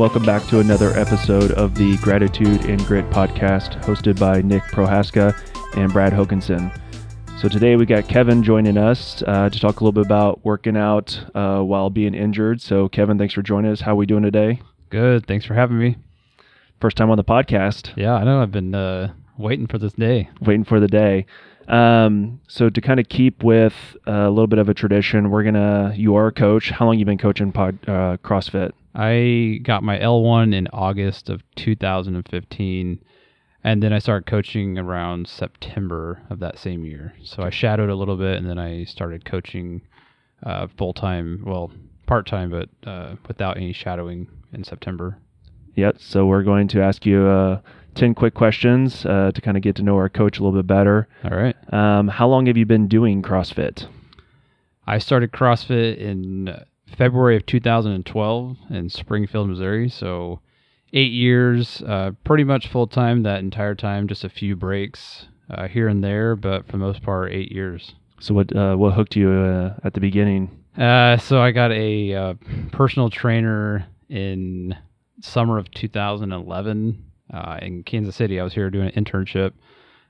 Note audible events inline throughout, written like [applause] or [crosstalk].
welcome back to another episode of the Gratitude and Grit podcast, hosted by Nick Prohaska and Brad Hokinson. So today we got Kevin joining us uh, to talk a little bit about working out uh, while being injured. So Kevin, thanks for joining us. How are we doing today? Good. Thanks for having me. First time on the podcast. Yeah, I know. I've been uh, waiting for this day. Waiting for the day. Um, so to kind of keep with a little bit of a tradition, we're gonna. You are a coach. How long you been coaching pod, uh, CrossFit? I got my L1 in August of 2015, and then I started coaching around September of that same year. So I shadowed a little bit, and then I started coaching uh, full time, well, part time, but uh, without any shadowing in September. Yep. So we're going to ask you uh, 10 quick questions uh, to kind of get to know our coach a little bit better. All right. Um, how long have you been doing CrossFit? I started CrossFit in February of 2012 in Springfield, Missouri. So eight years, uh, pretty much full time that entire time, just a few breaks uh, here and there, but for the most part, eight years. So what uh, what hooked you uh, at the beginning? Uh, so I got a uh, personal trainer in summer of 2011 uh, in Kansas City. I was here doing an internship.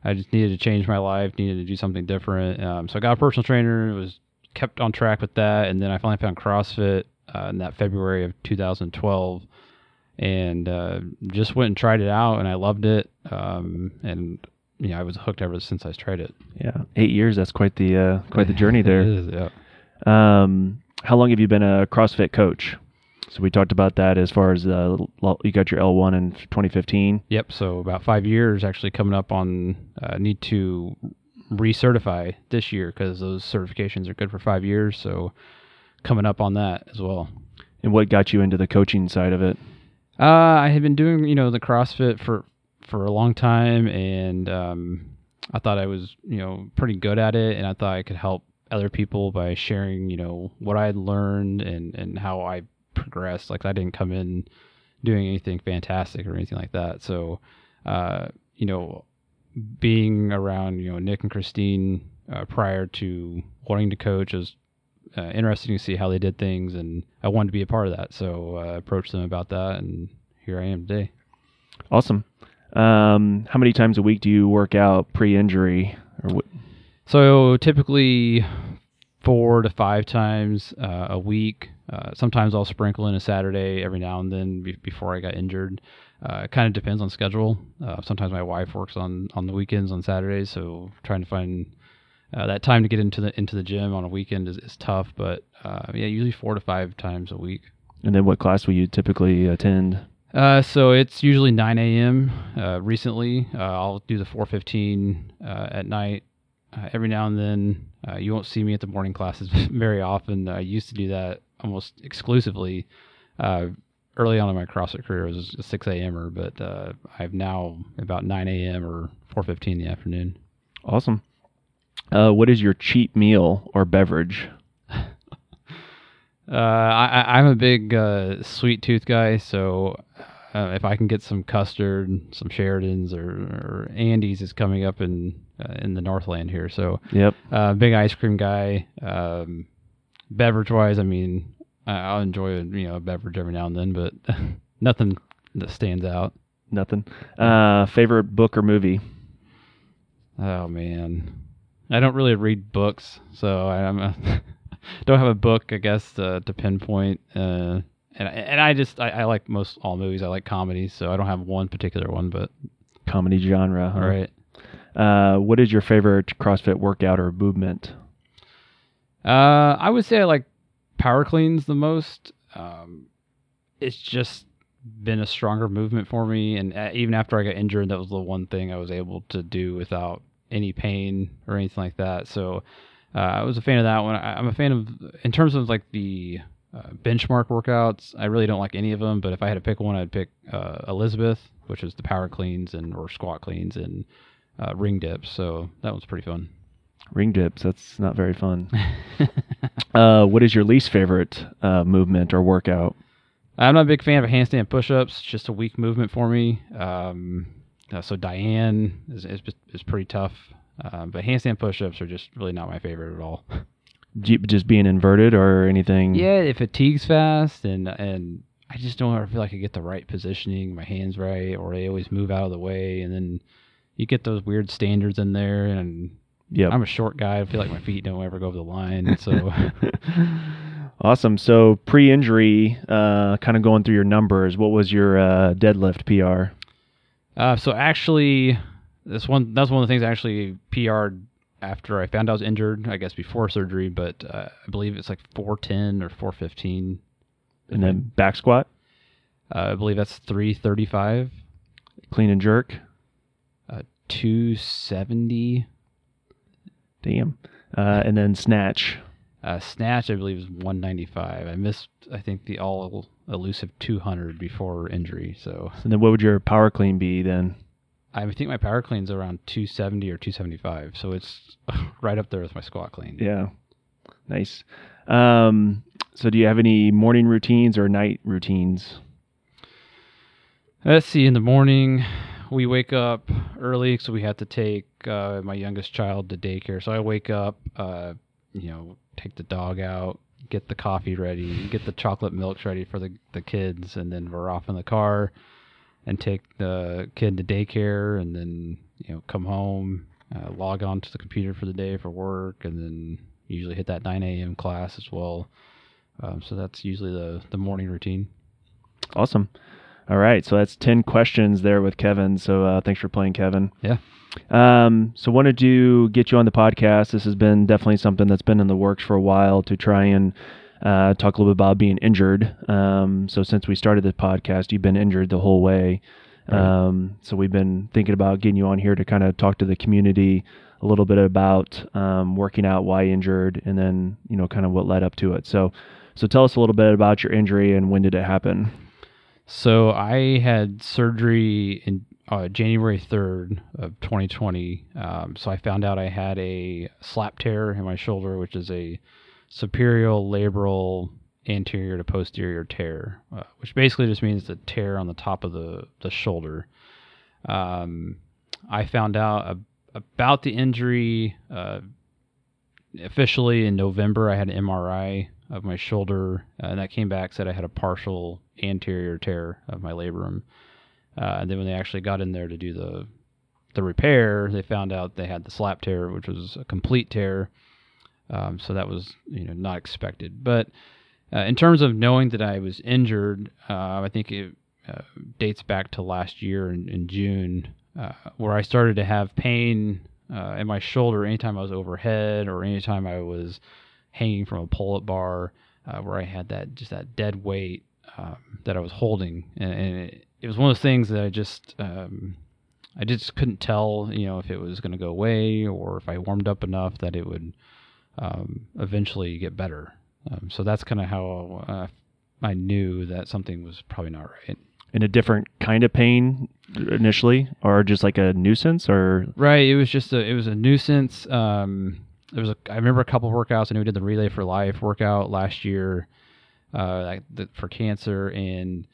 I just needed to change my life, needed to do something different. Um, so I got a personal trainer. Was kept on track with that, and then I finally found CrossFit uh, in that February of 2012, and uh, just went and tried it out, and I loved it. Um, and you know, I was hooked ever since I tried it. Yeah, eight years. That's quite the uh, quite the journey [laughs] there. It is, yeah. Um, how long have you been a CrossFit coach? So we talked about that as far as uh, you got your L1 in 2015. Yep. So about five years actually coming up on uh, need to recertify this year because those certifications are good for five years. So coming up on that as well. And what got you into the coaching side of it? Uh, I had been doing you know the CrossFit for for a long time, and um, I thought I was you know pretty good at it, and I thought I could help other people by sharing you know what I had learned and and how I progressed. Like I didn't come in doing anything fantastic or anything like that. So, uh, you know, being around you know Nick and Christine uh, prior to wanting to coach was uh, interesting to see how they did things, and I wanted to be a part of that. So I approached them about that, and here I am today. Awesome. Um, how many times a week do you work out pre-injury? Or what? So typically four to five times uh, a week. Uh, sometimes I'll sprinkle in a Saturday every now and then be- before I got injured. Uh, it kind of depends on schedule. Uh, sometimes my wife works on, on the weekends on Saturdays, so trying to find uh, that time to get into the into the gym on a weekend is, is tough. But uh, yeah, usually four to five times a week. And then what class will you typically attend? Uh, so it's usually 9 a.m. Uh, recently, uh, I'll do the 4:15 uh, at night. Uh, every now and then, uh, you won't see me at the morning classes [laughs] very often. I used to do that almost exclusively. early on in my CrossFit career, it was a 6 a.m.er, but I've now about 9 a.m. or 4:15 in the afternoon. Awesome. what is your cheap meal or beverage? [laughs] Uh, I, I'm a big uh, sweet tooth guy, so uh, if I can get some custard, some Sheridans, or, or Andy's is coming up in uh, in the Northland here. So yep, uh, big ice cream guy. Um, beverage wise, I mean, I'll enjoy a, you know a beverage every now and then, but [laughs] nothing that stands out. Nothing. Uh, favorite book or movie? Oh man, I don't really read books, so I'm. A [laughs] don't have a book, I guess, to, to pinpoint. Uh, and and I just I, I, like most all movies. I like comedies, so I don't have one particular one, but comedy genre. Huh? Right. Uh, what is your favorite CrossFit workout or movement? Uh, I would say I like power cleans the most. Um, it's just been a stronger movement for me, and uh, even after I got injured, that was the one thing I was able to do without any pain or anything like that. So uh, I was a fan of that one. I, am a fan of in terms of like the uh, benchmark workouts. I really don't like any of them, but if I had to pick one, I'd pick uh, Elizabeth, which is the power cleans and or squat cleans and uh, ring dips. So that one's pretty fun. Ring dips. That's not very fun. [laughs] Uh, what is your least favorite uh, movement or workout? I'm not a big fan of handstand push-ups. It's just a weak movement for me. Um, so Diane is, is is pretty tough. Uh, but handstand push-ups are just really not my favorite at all. [laughs] Just being inverted or anything? Yeah, it fatigues fast, and and I just don't ever feel like I get the right positioning, my hands right, or they always move out of the way, and then you get those weird standards in there, and Yeah. I'm a short guy. I feel like my feet don't ever go over the line, so [laughs] awesome. So pre-injury, uh, kind of going through your numbers. What was your uh, deadlift PR? uh, so actually, this one that's one of the things I actually PR'd after I found I was injured. I guess before surgery, but uh, I believe it's like 410 or 415. And then back squat, Uh, I believe that's 335, clean and jerk. uh, 270. Damn. Uh, and then snatch. Uh, snatch, I believe, is 195. I missed, I think, the all elusive 200 before injury. So And then what would your power clean be then? I think my power clean's around 270 or 275. So it's [laughs] right up there with my squat clean. Yeah. Nice. Um, so do you have any morning routines or night routines? Let's see. In the morning, we wake up early, so we have to take uh, my youngest child to daycare. So I wake up, uh, you know, take the dog out, get the coffee ready, get the chocolate milks ready for the the kids, and then we're off in the car and take the kid to daycare, and then you know come home, uh, log on to the computer for the day for work, and then usually hit that 9 a.m. class as well. Um, so that's usually the the morning routine. Awesome. All right. So that's 10 questions there with Kevin. So uh, thanks for playing, Kevin. Yeah. Um, so wanted to get you on the podcast. This has been definitely something that's been in the works for a while to try and uh, talk a little bit about being injured. Um, so since we started the podcast, you've been injured the whole way. Right. Um, so we've been thinking about getting you on here to kind of talk to the community a little bit about um, working out, why injured, and then you know kind of what led up to it. So, so tell us a little bit about your injury and when did it happen? So I had surgery in uh, January 3rd of 2020. Um, so I found out I had a slap tear in my shoulder, which is a superior labral anterior to posterior tear, uh, which basically just means the tear on the top of the, the shoulder. Um, I found out ab- about the injury uh, officially in November. I had an MRI of my shoulder, uh, and that came back said I had a partial anterior tear of my labrum. Uh, and then when they actually got in there to do the the repair, they found out they had the slap tear, which was a complete tear. Um, so that was you know not expected. But uh, in terms of knowing that I was injured, uh, I think it uh, dates back to last year in, in June, uh, where I started to have pain in my shoulder anytime I was overhead or anytime I was hanging from a pull-up bar, uh, where I had that just that dead weight um, that I was holding, and, and it, it was one of those things that I just um, I just couldn't tell, you know, if it was going to go away or if I warmed up enough that it would um, eventually get better. Um, so that's kind of how uh, I knew that something was probably not right. In a different kind of pain initially, or just like a nuisance, or Right. It was just a it was a nuisance. Um, there was a I remember a couple of workouts. I knew we did the Relay for Life workout last year, uh, like the, for cancer, and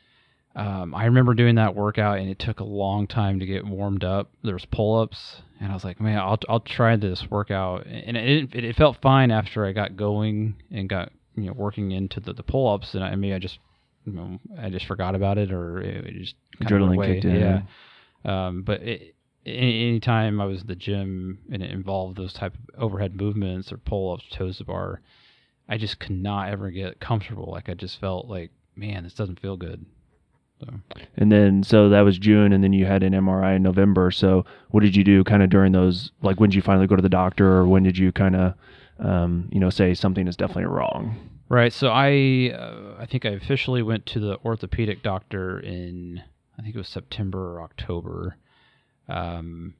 um, I remember doing that workout, and it took a long time to get warmed up. There was pull ups, and I was like, man, I'll I'll try this workout, and it it, it felt fine after I got going and got you know working into the, the pull ups, and I maybe I just you know I just forgot about it or it, it just kind of went away. kicked in. Yeah. Um, but it, anytime I was at the gym and it involved those type of overhead movements or pull ups, toes to bar, I just could not ever get comfortable. Like I just felt like, man, this doesn't feel good. So And then, so that was June, and then you had an MRI in November. So, what did you do kind of during those? Like, when did you finally go to the doctor, or when did you kind of, um, you know, say something is definitely wrong? right, so I uh, I think I officially went to the orthopedic doctor in I think it was September or October. Um,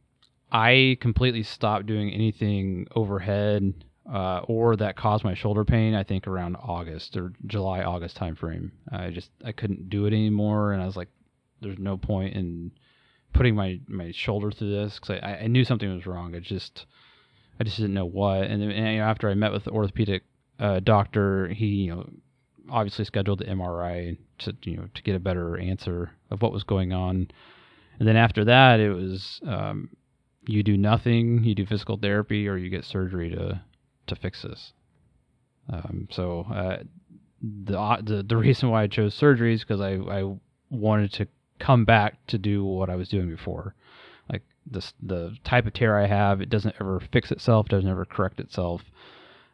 I completely stopped doing anything overhead uh, or that caused my shoulder pain. I think around August or July August timeframe. I just I couldn't do it anymore, and I was like, "There's no point in putting my my shoulder through this because I, I knew something was wrong. I just I just didn't know what. And and, you know, after I met with the orthopedic uh, doctor, he you know obviously scheduled the MRI to you know to get a better answer of what was going on. And then after that, it was um, you do nothing, you do physical therapy, or you get surgery to to fix this. Um, so uh, the uh, the the [laughs] reason why I chose surgery is because I I wanted to come back to do what I was doing before. Like this the type of tear I have, it doesn't ever fix itself, doesn't ever correct itself.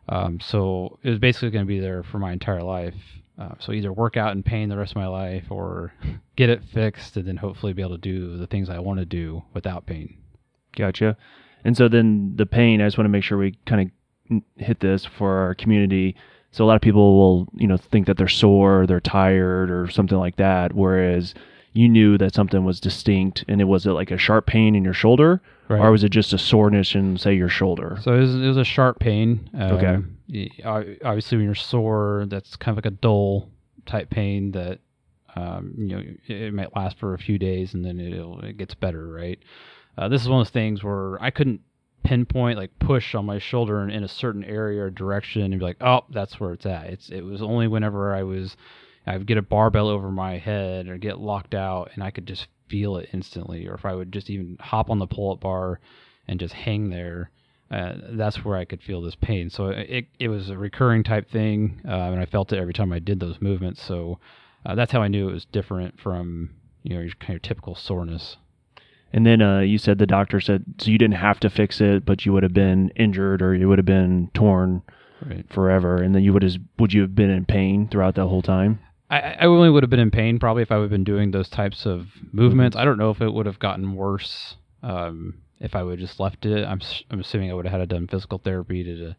Um, so it was basically going to be there for my entire life. Uh, so either work out in pain the rest of my life, or [laughs] get it fixed, and then hopefully be able to do the things I want to do without pain. Gotcha. And so then the pain, I just want to make sure we kind of hit this for our community. So a lot of people will, you know, think that they're sore, they're tired, or something like that. Whereas you knew that something was distinct, and it was it like a sharp pain in your shoulder, Right. or was it just a soreness in say your shoulder? So it was, it was a sharp pain. Um, Okay. Obviously, when you're sore, that's kind of like a dull type pain that um, you know it, it might last for a few days and then it'll, it gets better, right? Uh, this is one of those things where I couldn't pinpoint like push on my shoulder in, in a certain area or direction and be like, oh, that's where it's at. It's it was only whenever I was I would get a barbell over my head or get locked out and I could just feel it instantly, or if I would just even hop on the pull-up bar and just hang there uh, that's where I could feel this pain. So it it was a recurring type thing, uh, and I felt it every time I did those movements. So uh, that's how I knew it was different from you know your kind of typical soreness. And then uh, you said the doctor said so you didn't have to fix it, but you would have been injured or you would have been torn Right. forever, and then you would have would you have been in pain throughout that whole time? I, I only would have been in pain probably if I would have been doing those types of movements. I don't know if it would have gotten worse um, if I would have just left it. I'm I'm assuming I would have had to done physical therapy to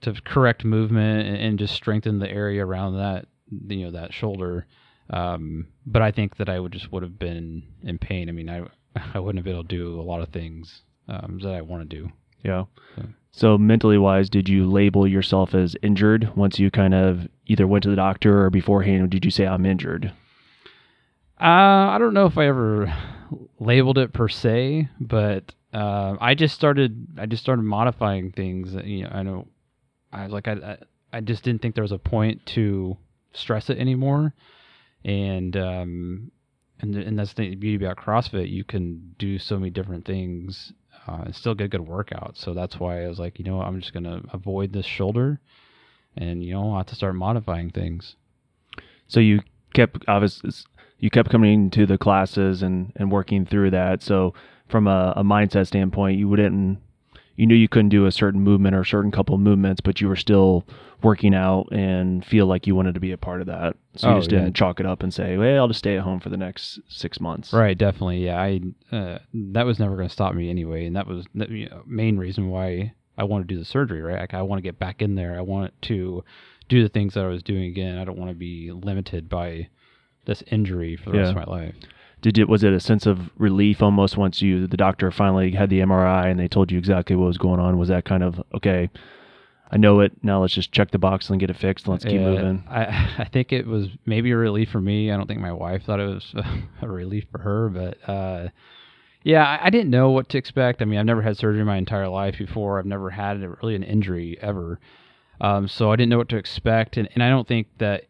to correct movement and, and just strengthen the area around that you know that shoulder. Um, but I think that I would just would have been in pain. I mean, I [laughs] I wouldn't have been able to do a lot of things um, that I want to do. Yeah. Yeah. So mentally wise, did you label yourself as injured once you kind of either went to the doctor or beforehand? Did you say I'm injured? Uh, I don't know if I ever labeled it per se, but uh, I just started. I just started modifying things. You know, I know. I like. I, I. I just didn't think there was a point to stress it anymore, and um, and and that's the beauty about CrossFit. You can do so many different things uh, and still get good workout. So that's why I was like, you know, I'm just gonna avoid this shoulder, and you know, I have to start modifying things. So you kept obviously you kept coming to the classes and and working through that. So from a, a mindset standpoint, you wouldn't you knew you couldn't do a certain movement or a certain couple of movements, but you were still working out and feel like you wanted to be a part of that. So you Oh, just didn't chalk it up and say, "Well, I'll just stay at home for the next six months." Right, definitely. Yeah, I uh, that was never going to stop me anyway, and that was the you know, main reason why I want to do the surgery. Right, like I want to get back in there. I want to do the things that I was doing again. I don't want to be limited by this injury for the rest of my life. Did it was it a sense of relief almost once you the doctor finally had the MRI and they told you exactly what was going on? Was that kind of okay? I know it now. Let's just check the box and get it fixed. Let's keep Uh, moving. I [laughs] I think it was maybe a relief for me. I don't think my wife thought it was [laughs] a relief for her, but uh, yeah, I, I didn't know what to expect. I mean, I've never had surgery my entire life before. I've never had a, really an injury ever, um, so I didn't know what to expect, and, and I don't think that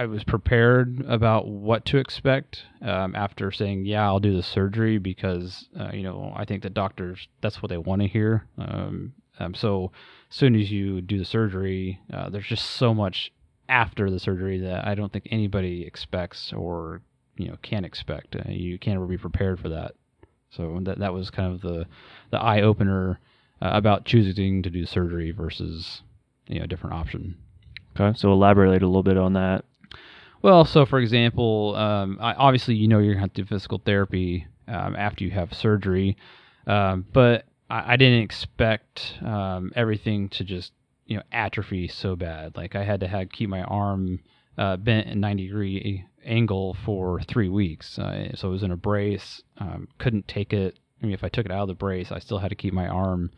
I was prepared about what to expect um, after saying, "Yeah, I'll do the surgery," because uh, you know I think the doctors that's what they want to hear. Um, um, so as soon as you do the surgery, uh, there's just so much after the surgery that I don't think anybody expects or you know can expect. Uh, you can't ever be prepared for that. So that that was kind of the the eye opener uh, about choosing to do surgery versus you know a different option. Okay, so elaborate a little bit on that. Well, so for example, um, obviously you know you're gonna have to do physical therapy um, after you have surgery, um, but I, I didn't expect um, everything to just you know atrophy so bad. Like I had to have keep my arm uh, bent at 90 degree angle for three weeks, uh, so it was in a brace. Um, couldn't take it. I mean, if I took it out of the brace, I still had to keep my arm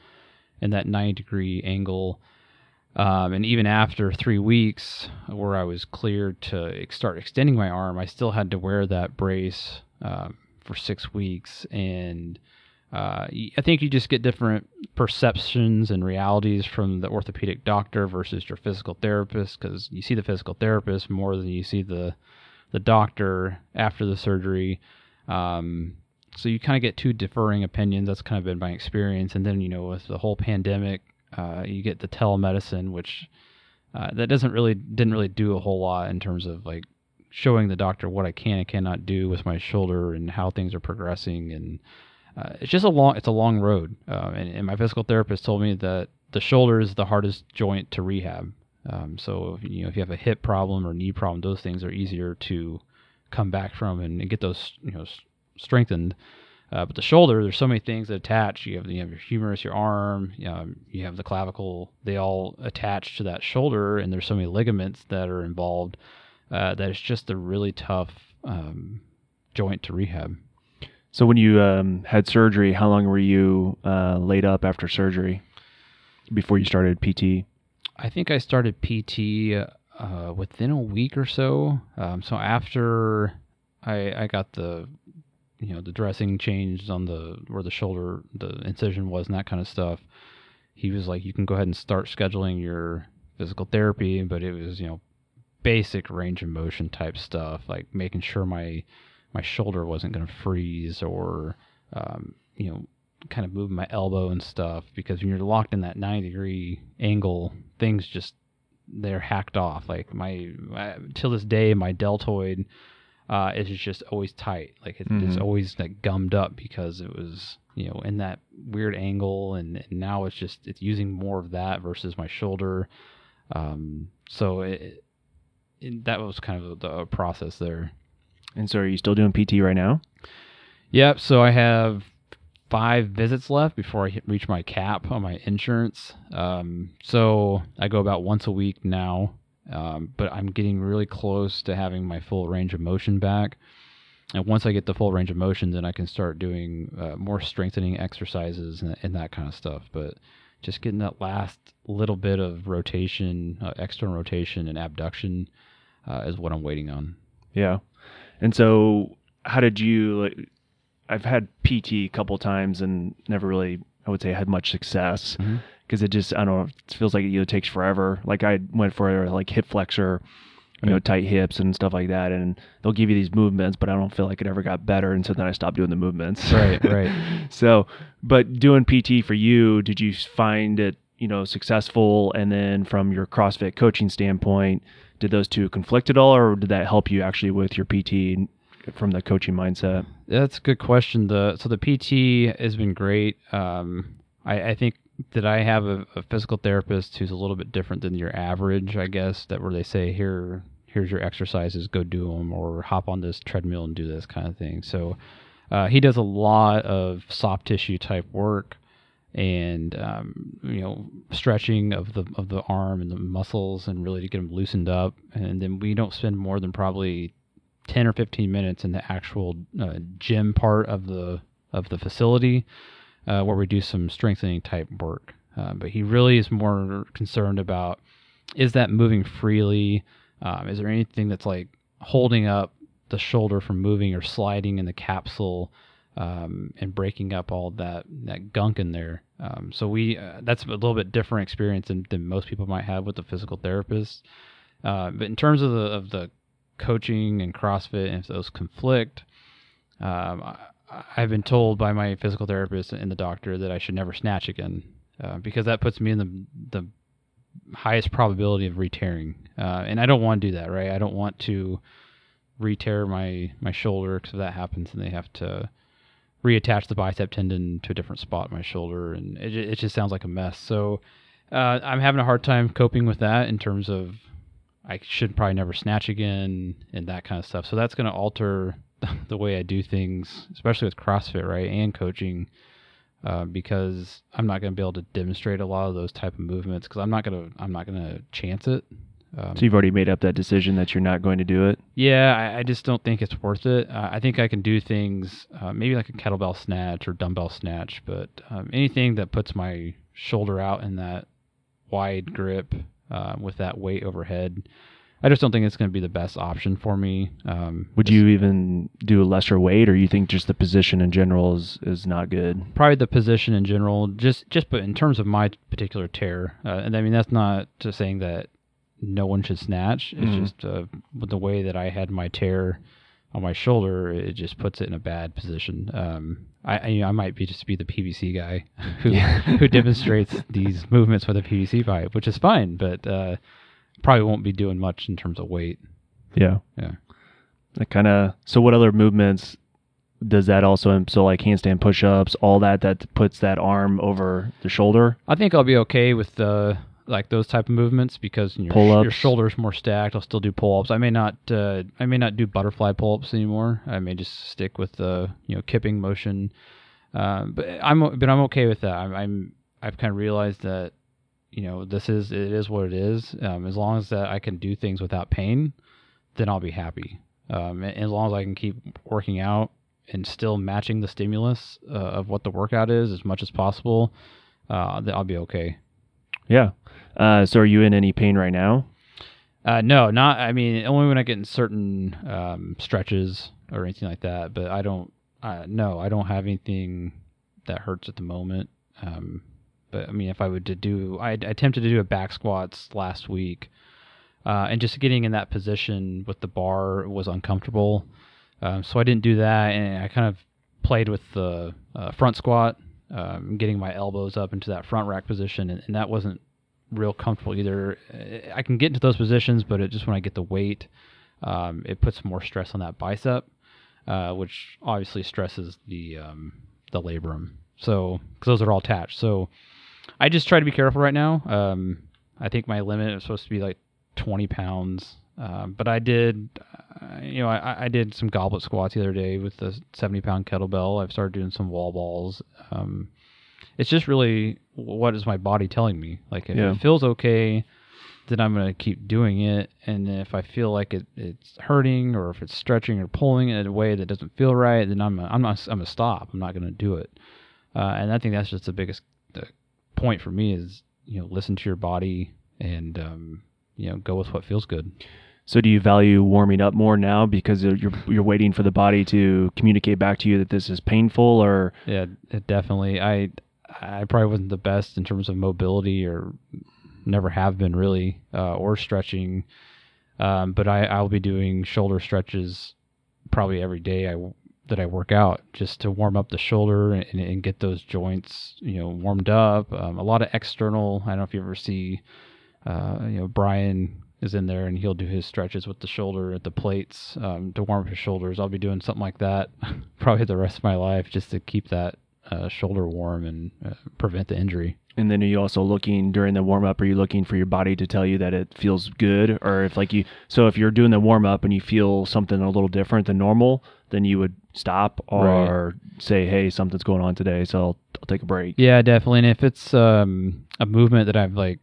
in that 90 degree angle. Um, and even after three weeks, where I was cleared to start extending my arm, I still had to wear that brace um, for six weeks. And uh, I think you just get different perceptions and realities from the orthopedic doctor versus your physical therapist because you see the physical therapist more than you see the the doctor after the surgery. Um, so you kind of get two differing opinions. That's kind of been my experience. And then you know with the whole pandemic, uh, you get the telemedicine, which uh, that doesn't really didn't really do a whole lot in terms of like showing the doctor what I can and cannot do with my shoulder and how things are progressing. And uh, it's just a long it's a long road. Uh, and, and, my physical therapist told me that the shoulder is the hardest joint to rehab. Um, so if, you know if you have a hip problem or knee problem those things are easier to come back from and, and get those you know strengthened uh, but the shoulder, there's so many things that attach. You have, you have your humerus, your arm, you, know, you have the clavicle. They all attach to that shoulder, and there's so many ligaments that are involved uh, that it's just a really tough um, joint to rehab. So when you um, had surgery, how long were you uh, laid up after surgery before you started PT? I think I started PT uh, within a week or so. Um, so after I, I got the you know the dressing changed on the where the shoulder the incision was and that kind of stuff. He was like you can go ahead and start scheduling your physical therapy but it was you know basic range of motion type stuff like making sure my my shoulder wasn't going to freeze or um, you know kind of moving my elbow and stuff because when you're locked in that 90 degree angle things just they're hacked off. Like my, my till this day my deltoid uh, is just always tight. Like it, mm-hmm. it's always like gummed up because it was you know in that weird angle, and, and now it's just it's using more of that versus my shoulder. Um, so it, it, that was kind of the process there. And so, are you still doing PT right now? Yep. So I have five visits left before I hit, reach my cap on my insurance. Um, so I go about once a week now. Um, but I'm getting really close to having my full range of motion back. And once I get the full range of motion, then I can start doing uh, more strengthening exercises and, and, that kind of stuff. But just getting that last little bit of rotation, uh, external rotation, and abduction uh, is what I'm waiting on. Yeah. And so, how did you? Like, I've had PT a couple times and never really, I would say, had much success. Mm-hmm because it just I don't know it feels like it either takes forever. Like I went for like hip flexor, you know, tight hips and stuff like that, and they'll give you these movements, but I don't feel like it ever got better, and so then I stopped doing the movements. Right, [laughs] right. so, but doing PT for you, did you find it you know successful? And then from your CrossFit coaching standpoint, did those two conflict at all, or did that help you actually with your PT? from the coaching mindset? That's a good question. The so the PT has been great. Um, I, I think that I have a, a, physical therapist who's a little bit different than your average, I guess, that where they say, here, here's your exercises, go do them, or hop on this treadmill and do this kind of thing. So uh, he does a lot of soft tissue type work and um, you know stretching of the of the arm and the muscles and really to get them loosened up and then we don't spend more than probably 10 or 15 minutes in the actual uh, gym part of the of the facility uh, where we do some strengthening type work. Uh, but he really is more concerned about is that moving freely? Um, is there anything that's like holding up the shoulder from moving or sliding in the capsule um, and breaking up all that that gunk in there? Um, so we uh, that's a little bit different experience than, than most people might have with the physical therapist. Uh, but in terms of the of the coaching and CrossFit, and if those conflict, um, I've been told by my physical therapist and the doctor that I should never snatch again uh, because that puts me in the the highest probability of re-tearing. Uh, and I don't want to do that, right? I don't want to re-tear my my shoulder because if that happens, and they have to reattach the bicep tendon to a different spot in my shoulder, and it it just sounds like a mess. So uh, I'm having a hard time coping with that in terms of I should probably never snatch again and that kind of stuff. So that's going to alter [laughs] the way I do things, especially with CrossFit, right, and coaching, uh, because I'm not going to be able to demonstrate a lot of those type of movements because I'm not going to I'm not going to chance it. Um, so you've already made up that decision that you're not going to do it. Yeah, I, I just don't think it's worth it. Uh, I think I can do things uh, maybe like a kettlebell snatch or dumbbell snatch, but um, anything that puts my shoulder out in that wide grip uh, with that weight overhead I just don't think it's going to be the best option for me. Um, Would you even do a lesser weight, or you think just the position in general is, is not good? Probably the position in general. Just just but in terms of my particular tear, uh, and I mean that's not to saying that no one should snatch. It's mm-hmm. just uh, with the way that I had my tear on my shoulder, it just puts it in a bad position. Um, I, I, you know, I might be just be the PVC guy [laughs] who who demonstrates these movements with a PVC pipe, which is fine, but. Uh, probably won't be doing much in terms of weight. Yeah. Yeah. That kind of. So, what other movements does that also? So, like handstand push-ups, all that that puts that arm over the shoulder. I think I'll be okay with the like those type of movements because your your shoulders more stacked. I'll still do pull-ups. I may not uh, I may not do butterfly pull-ups anymore. I may just stick with the you know kipping motion. Um, but I'm but I'm okay with that. I'm, I'm I've kind of realized that you know this is it is what it is. Um, as long as that I can do things without pain, then I'll be happy. Um, and as long as I can keep working out and still matching the stimulus uh, of what the workout is as much as possible, uh, then I'll be okay. Yeah. Uh, so, are you in any pain right now? Uh, no, not. I mean, only when I get in certain um, stretches or anything like that. But I don't. Uh, no, I don't have anything that hurts at the moment. Um, but I mean, if I would to do, I, attempted to do a back squats last week, uh, and just getting in that position with the bar was uncomfortable. Um, so I didn't do that, and I kind of played with the uh, front squat, um, getting my elbows up into that front rack position, and, and that wasn't real comfortable either. I can get into those positions, but it just when I get the weight, um, it puts more stress on that bicep, uh, which obviously stresses the um, the labrum. So because those are all attached. So I just try to be careful right now. Um, I think my limit is supposed to be like 20 pounds. Um, but I did, uh, you know, I, I did some goblet squats the other day with the 70 pound kettlebell. I've started doing some wall balls. Um, it's just really what is my body telling me? Like if Yeah. it feels okay, then I'm gonna keep doing it. And if I feel like it, it's hurting or if it's stretching or pulling in a way that doesn't feel right, then I'm I'm not I'm gonna stop. I'm not gonna do it. Uh, and I think that's just the biggest point for me is you know listen to your body and um, you know go with what feels good. So, do you value warming up more now because you're you're waiting for the body to communicate back to you that this is painful, or Yeah, it definitely. I I probably wasn't the best in terms of mobility, or never have been really, uh, or stretching. Um, but I I'll be doing shoulder stretches probably every day. I that I work out just to warm up the shoulder and, and get those joints you know warmed up. Um, a lot of external. I don't know if you ever see, uh, you know, Brian is in there and he'll do his stretches with the shoulder at the plates um, to warm up his shoulders. I'll be doing something like that [laughs] probably the rest of my life just to keep that uh, shoulder warm and uh, prevent the injury. and then are you also looking during the warm up? Are you looking for your body to tell you that it feels good, or if like you? So, if you're doing the warm up and you feel something a little different than normal, then you would stop or say, "Hey, something's going on today, so I'll, I'll take a break." Yeah, definitely. And if it's um, a movement that I've like,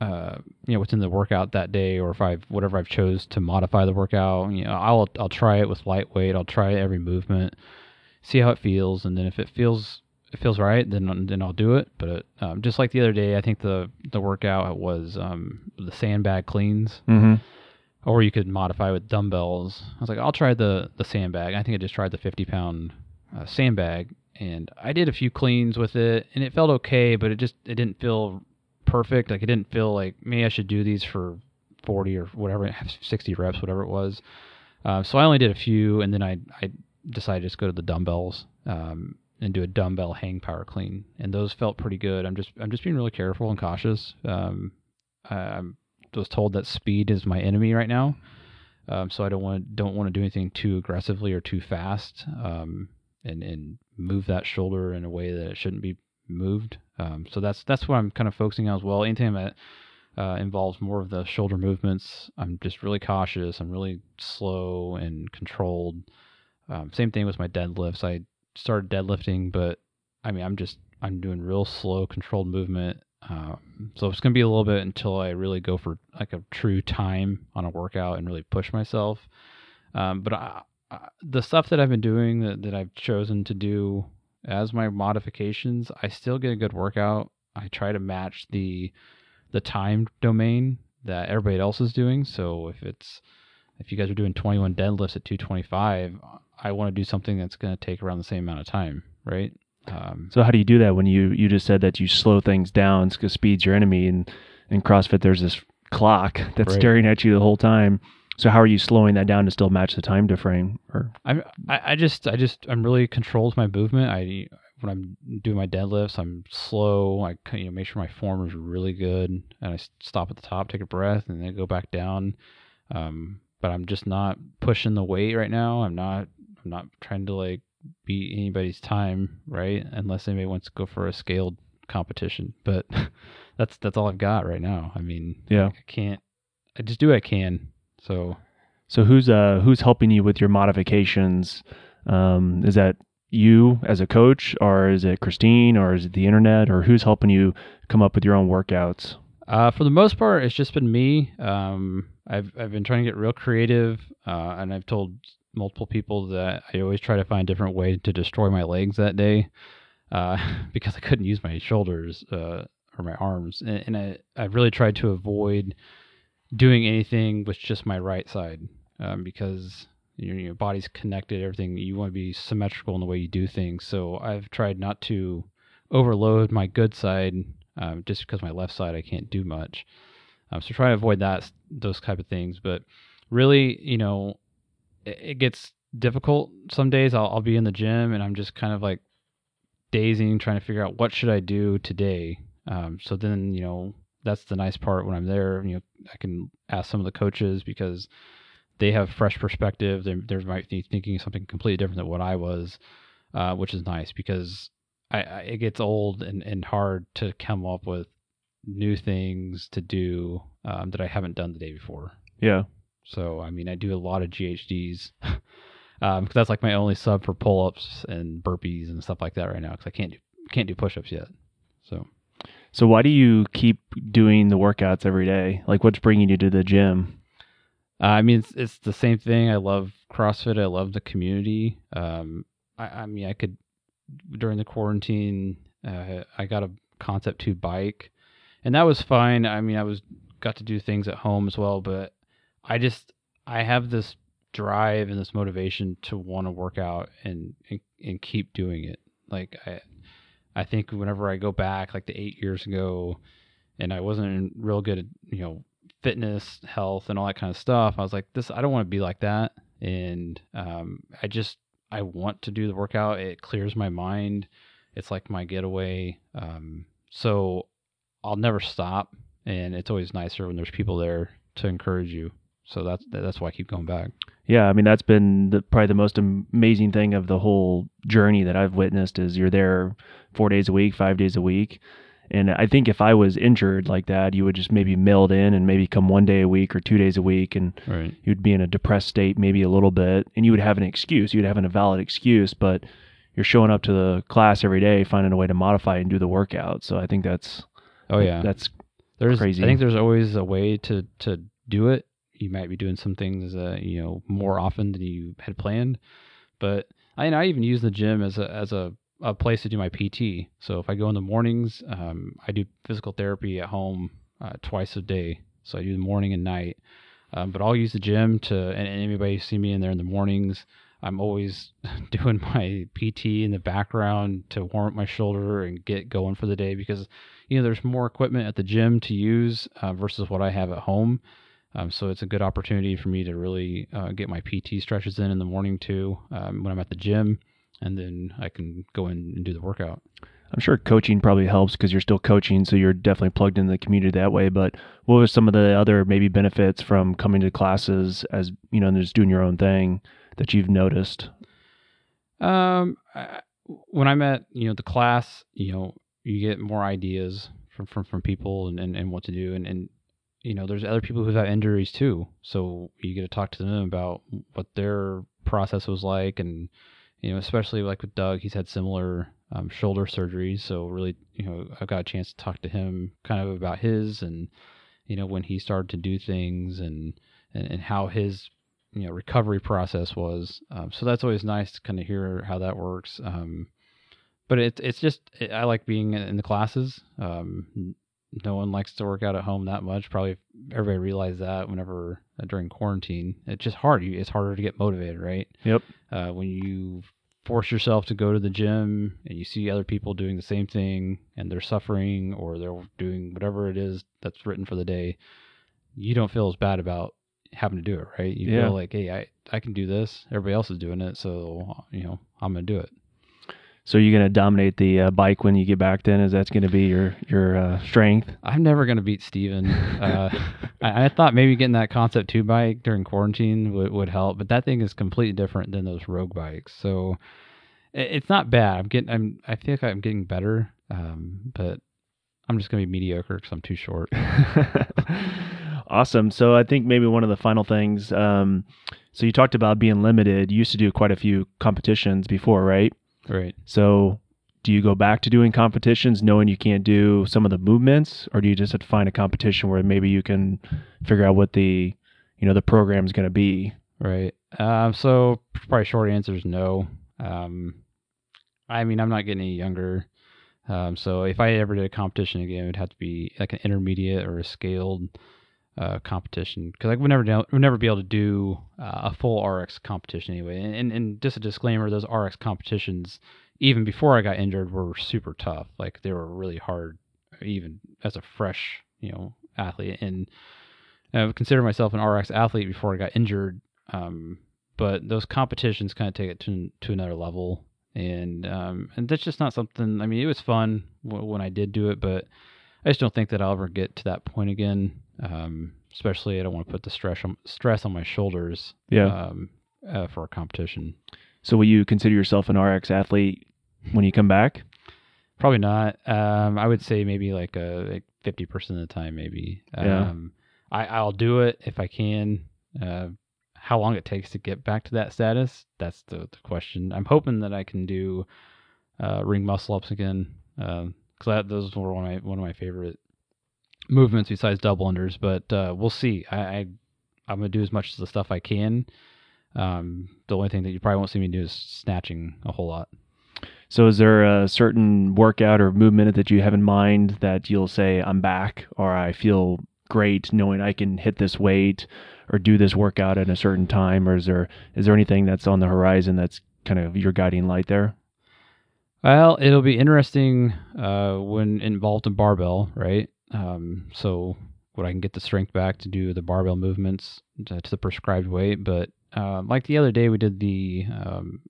uh, you know, within the workout that day, or if I've whatever I've chose to modify the workout, you know, I'll I'll try it with lightweight. I'll try every movement, see how it feels, and then if it feels it feels right, then then I'll do it. But um, just like the other day, I think the the workout was um, the sandbag cleans, Mm-hmm. or you could modify with dumbbells. I was like, I'll try the the sandbag. I think I just tried the 50 pound uh, sandbag, and I did a few cleans with it, and it felt okay, but it just it didn't feel perfect. Like it didn't feel like maybe I should do these for 40 or whatever, 60 reps, whatever it was. Uh, so I only did a few, and then I I decided to just go to the dumbbells. Um, and do a dumbbell hang power clean, and those felt pretty good. I'm just I'm just being really careful and cautious. Um, I, was told that speed is my enemy right now, um, so I don't want don't want to do anything too aggressively or too fast, um, and and move that shoulder in a way that it shouldn't be moved. Um, so that's that's what I'm kind of focusing on as well. Anything that uh, involves more of the shoulder movements, I'm just really cautious. I'm really slow and controlled. Um, same thing with my deadlifts. I started deadlifting, but I mean, I'm just I'm doing real slow, controlled movement. Um, so it's gonna be a little bit until I really go for like a true time on a workout and really push myself. Um, but I, I, the stuff that I've been doing that, that I've chosen to do as my modifications, I still get a good workout. I try to match the the time domain that everybody else is doing. So if it's if you guys are doing 21 deadlifts at 225, I want to do something that's going to take around the same amount of time, right? Um, So, how do you do that when you you just said that you slow things down because speed's your enemy, and in CrossFit there's this clock [laughs] that's Right. staring at you the whole time. So, how are you slowing that down to still match the time to frame? Or I'm, I, I just, I just, I'm really controlled my movement. I, when I'm doing my deadlifts, I'm slow. I you know make sure my form is really good, and I stop at the top, take a breath, and then go back down. Um, but I'm just not pushing the weight right now. I'm not. I'm not trying to like beat anybody's time, right? Unless anybody wants to go for a scaled competition. But [laughs] that's that's all I've got right now. I mean, Yeah. I can't. I just do what I can. So So who's uh who's helping you with your modifications? Um, is that you as a coach, or is it Christine, or is it the internet, or who's helping you come up with your own workouts? Uh, for the most part, it's just been me. Um, I've I've been trying to get real creative, uh, and I've told multiple people that I always try to find different way to destroy my legs that day, uh, [laughs] because I couldn't use my shoulders uh, or my arms, and, and I I've really tried to avoid doing anything with just my right side, um, because your, your body's connected, everything you want to be symmetrical in the way you do things. So I've tried not to overload my good side um, just because my left side I can't do much. Um, so try to avoid that those type of things. But really, you know, it, gets difficult. Some days I'll, I'll be in the gym and I'm just kind of like dazing, trying to figure out what should I do today. Um, so then, you know, that's the nice part when I'm there. You know, I can ask some of the coaches because they have fresh perspective. They they might be thinking something completely different than what I was, uh, which is nice because I, I, it gets old and, and hard to come up with new things to do um, that I haven't done the day before. Yeah. So I mean, I do a lot of GHDs [laughs] um, cause that's like my only sub for pull ups and burpees and stuff like that right now because I can't do can't do push ups yet. So So why do you keep doing the workouts every day? Like, what's bringing you to the gym? uh, I mean, it's, it's the same thing. I love CrossFit. I love the community. Um, I, I mean, I could during the quarantine, uh, I got a Concept Two bike, and that was fine. I mean, I was got to do things at home as well, but I just I have this drive and this motivation to want to work out and, and and keep doing it. Like I I think whenever I go back like the 8 years ago and I wasn't real good at, you know, fitness, health and all that kind of stuff, I was like this I don't want to be like that and um I just I want to do the workout. It clears my mind. It's like my getaway. Um so I'll never stop and it's always nicer when there's people there to encourage you. So that's that's why I keep going back. Yeah, I mean that's been the, probably the most amazing thing of the whole journey that I've witnessed is you're there four days a week, five days a week, and I think if I was injured like that, you would just maybe milled in and maybe come one day a week or two days a week, and Right. you'd be in a depressed state maybe a little bit, and you would have an excuse, you'd have a valid excuse, but you're showing up to the class every day, finding a way to modify and do the workout. So I think that's Oh yeah. that's there's crazy. I think there's always a way to to do it. You might be doing some things uh, you know more often than you had planned, but I and I even use the gym as a as a a place to do my PT. So if I go in the mornings, um, I do physical therapy at home uh, twice a day. So I do the morning and night. Um, but I'll use the gym to, and, anybody see me in there in the mornings, I'm always [laughs] doing my PT in the background to warm up my shoulder and get going for the day because, you know, there's more equipment at the gym to use uh, versus what I have at home. Um, so it's a good opportunity for me to really uh, get my PT stretches in in the morning too um, when I'm at the gym, and then I can go in and do the workout. I'm sure coaching probably helps because you're still coaching, so you're definitely plugged into the community that way. But what were some of the other maybe benefits from coming to classes as you know, and just doing your own thing that you've noticed? Um, I, when I'm at you know the class, you know you get more ideas from from, from people and, and, and what to do, and, and you know there's other people who've had injuries too, so you get to talk to them about what their process was like, and you know especially like with Doug, he's had similar um, shoulder surgeries, so really you know I've got a chance to talk to him kind of about his and you know when he started to do things and and, and how his you know recovery process was. Um, so that's always nice to kind of hear how that works. Um, but it's it's just I like being in the classes. Um, no one likes to work out at home that much. Probably everybody realized that whenever uh, during quarantine, it's just hard. You, it's harder to get motivated, right? Yep. Uh, when you force yourself to go to the gym and you see other people doing the same thing and they're suffering or they're doing whatever it is that's written for the day, you don't feel as bad about having to do it, right? You Yeah. feel like, hey, I, I can do this. Everybody else is doing it, so you know I'm gonna do it. So you're gonna dominate the uh, bike when you get back. Then is that's gonna be your your uh, strength? I'm never gonna beat Steven. [laughs] Uh, I, I thought maybe getting that Concept Two bike during quarantine would, would help, but that thing is completely different than those Rogue bikes. So it, it's not bad. I'm getting. I'm. I feel like I'm getting better. Um, but I'm just gonna be mediocre because I'm too short. [laughs] [laughs] awesome. So I think maybe one of the final things. Um, so you talked about being limited. You used to do quite a few competitions before, right? Right. So do you go back to doing competitions knowing you can't do some of the movements? Or do you just have to find a competition where maybe you can figure out what the you know the program is going to be? Right. Um, so probably short answer is no. Um, i mean i'm not getting any younger. Um, so if i ever did a competition again it would have to be like an intermediate or a scaled uh, competition because I would never would never be able to do uh, a full RX competition anyway. And, and, and just a disclaimer: those RX competitions, even before I got injured, were super tough. Like they were really hard, even as a fresh you know athlete. And I consider myself an RX athlete before I got injured. Um, but those competitions kind of take it to to another level, and um, and that's just not something. I mean, it was fun w- when I did do it, but I just don't think that I'll ever get to that point again. Um, especially, I don't want to put the stress on, stress on my shoulders. Yeah. Um, uh, for a competition. So, will you consider yourself an RX athlete when you come back? Probably not. Um, I would say maybe like a like fifty percent of the time, maybe. Yeah. Um, I I'll do it if I can. Uh, how long it takes to get back to that status? That's the, the question. I'm hoping that I can do uh, ring muscle ups again. Um, because those were one of my one of my favorite movements besides double unders. But uh, we'll see. I, I am gonna do as much of the stuff I can. Um, the only thing that you probably won't see me do is snatching a whole lot. So, is there a certain workout or movement that you have in mind that you'll say, I'm back, or I feel great knowing I can hit this weight or do this workout at a certain time? Or is there is there anything that's on the horizon that's kind of your guiding light there? Well, it'll be interesting uh, when involved in barbell, right? Um, so when I can get the strength back to do the barbell movements to, to the prescribed weight. But uh, like the other day, we did the um,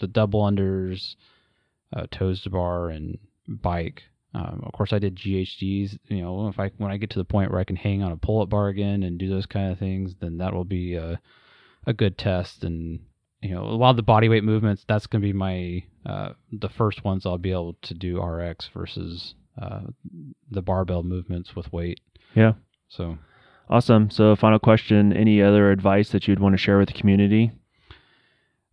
the double unders, uh, toes to bar, and bike. Um, of course, I did GHDs. You know, if I when I get to the point where I can hang on a pull-up bar again and do those kind of things, then that will be a a good test. And you know, a lot of the body weight movements. That's going to be my uh, the first ones I'll be able to do RX versus uh, the barbell movements with weight. Yeah. So awesome. So, final question: Any other advice that you'd want to share with the community?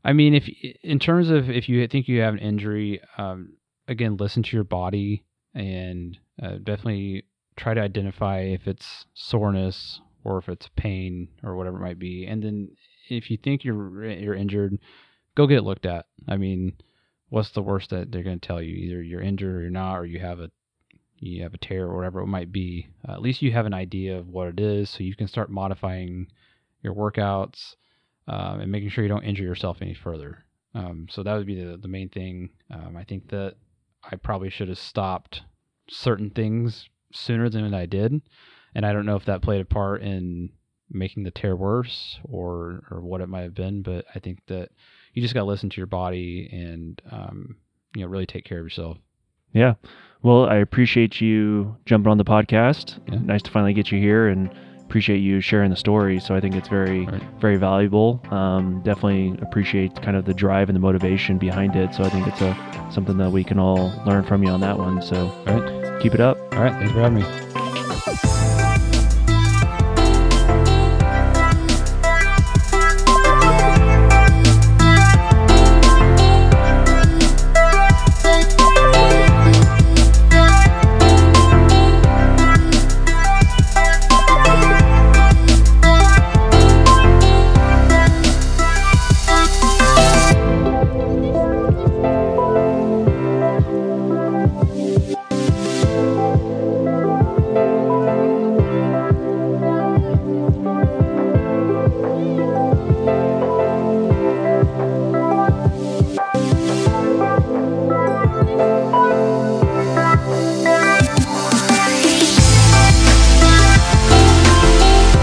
I mean, if in terms of if you think you have an injury, um, again, listen to your body and uh, definitely try to identify if it's soreness or if it's pain or whatever it might be. And then if you think you're you're injured, go get it looked at. I mean, what's the worst that they're going to tell you? Either you're injured or you're not, or you have a you have a tear or whatever it might be. Uh, at least you have an idea of what it is, so you can start modifying your workouts um, and making sure you don't injure yourself any further. Um, so that would be the the main thing. Um, I think that I probably should have stopped certain things sooner than I did, and I don't know if that played a part in making the tear worse or or what it might have been. But I think that you just got to listen to your body and um, you know really take care of yourself. Yeah. Well, I appreciate you jumping on the podcast. Yeah. Nice to finally get you here and appreciate you sharing the story. So I think it's very, Right. very valuable. Um, definitely appreciate kind of the drive and the motivation behind it. So I think it's a something that we can all learn from you on that one. So All right. keep it up. All right. Thanks for having me.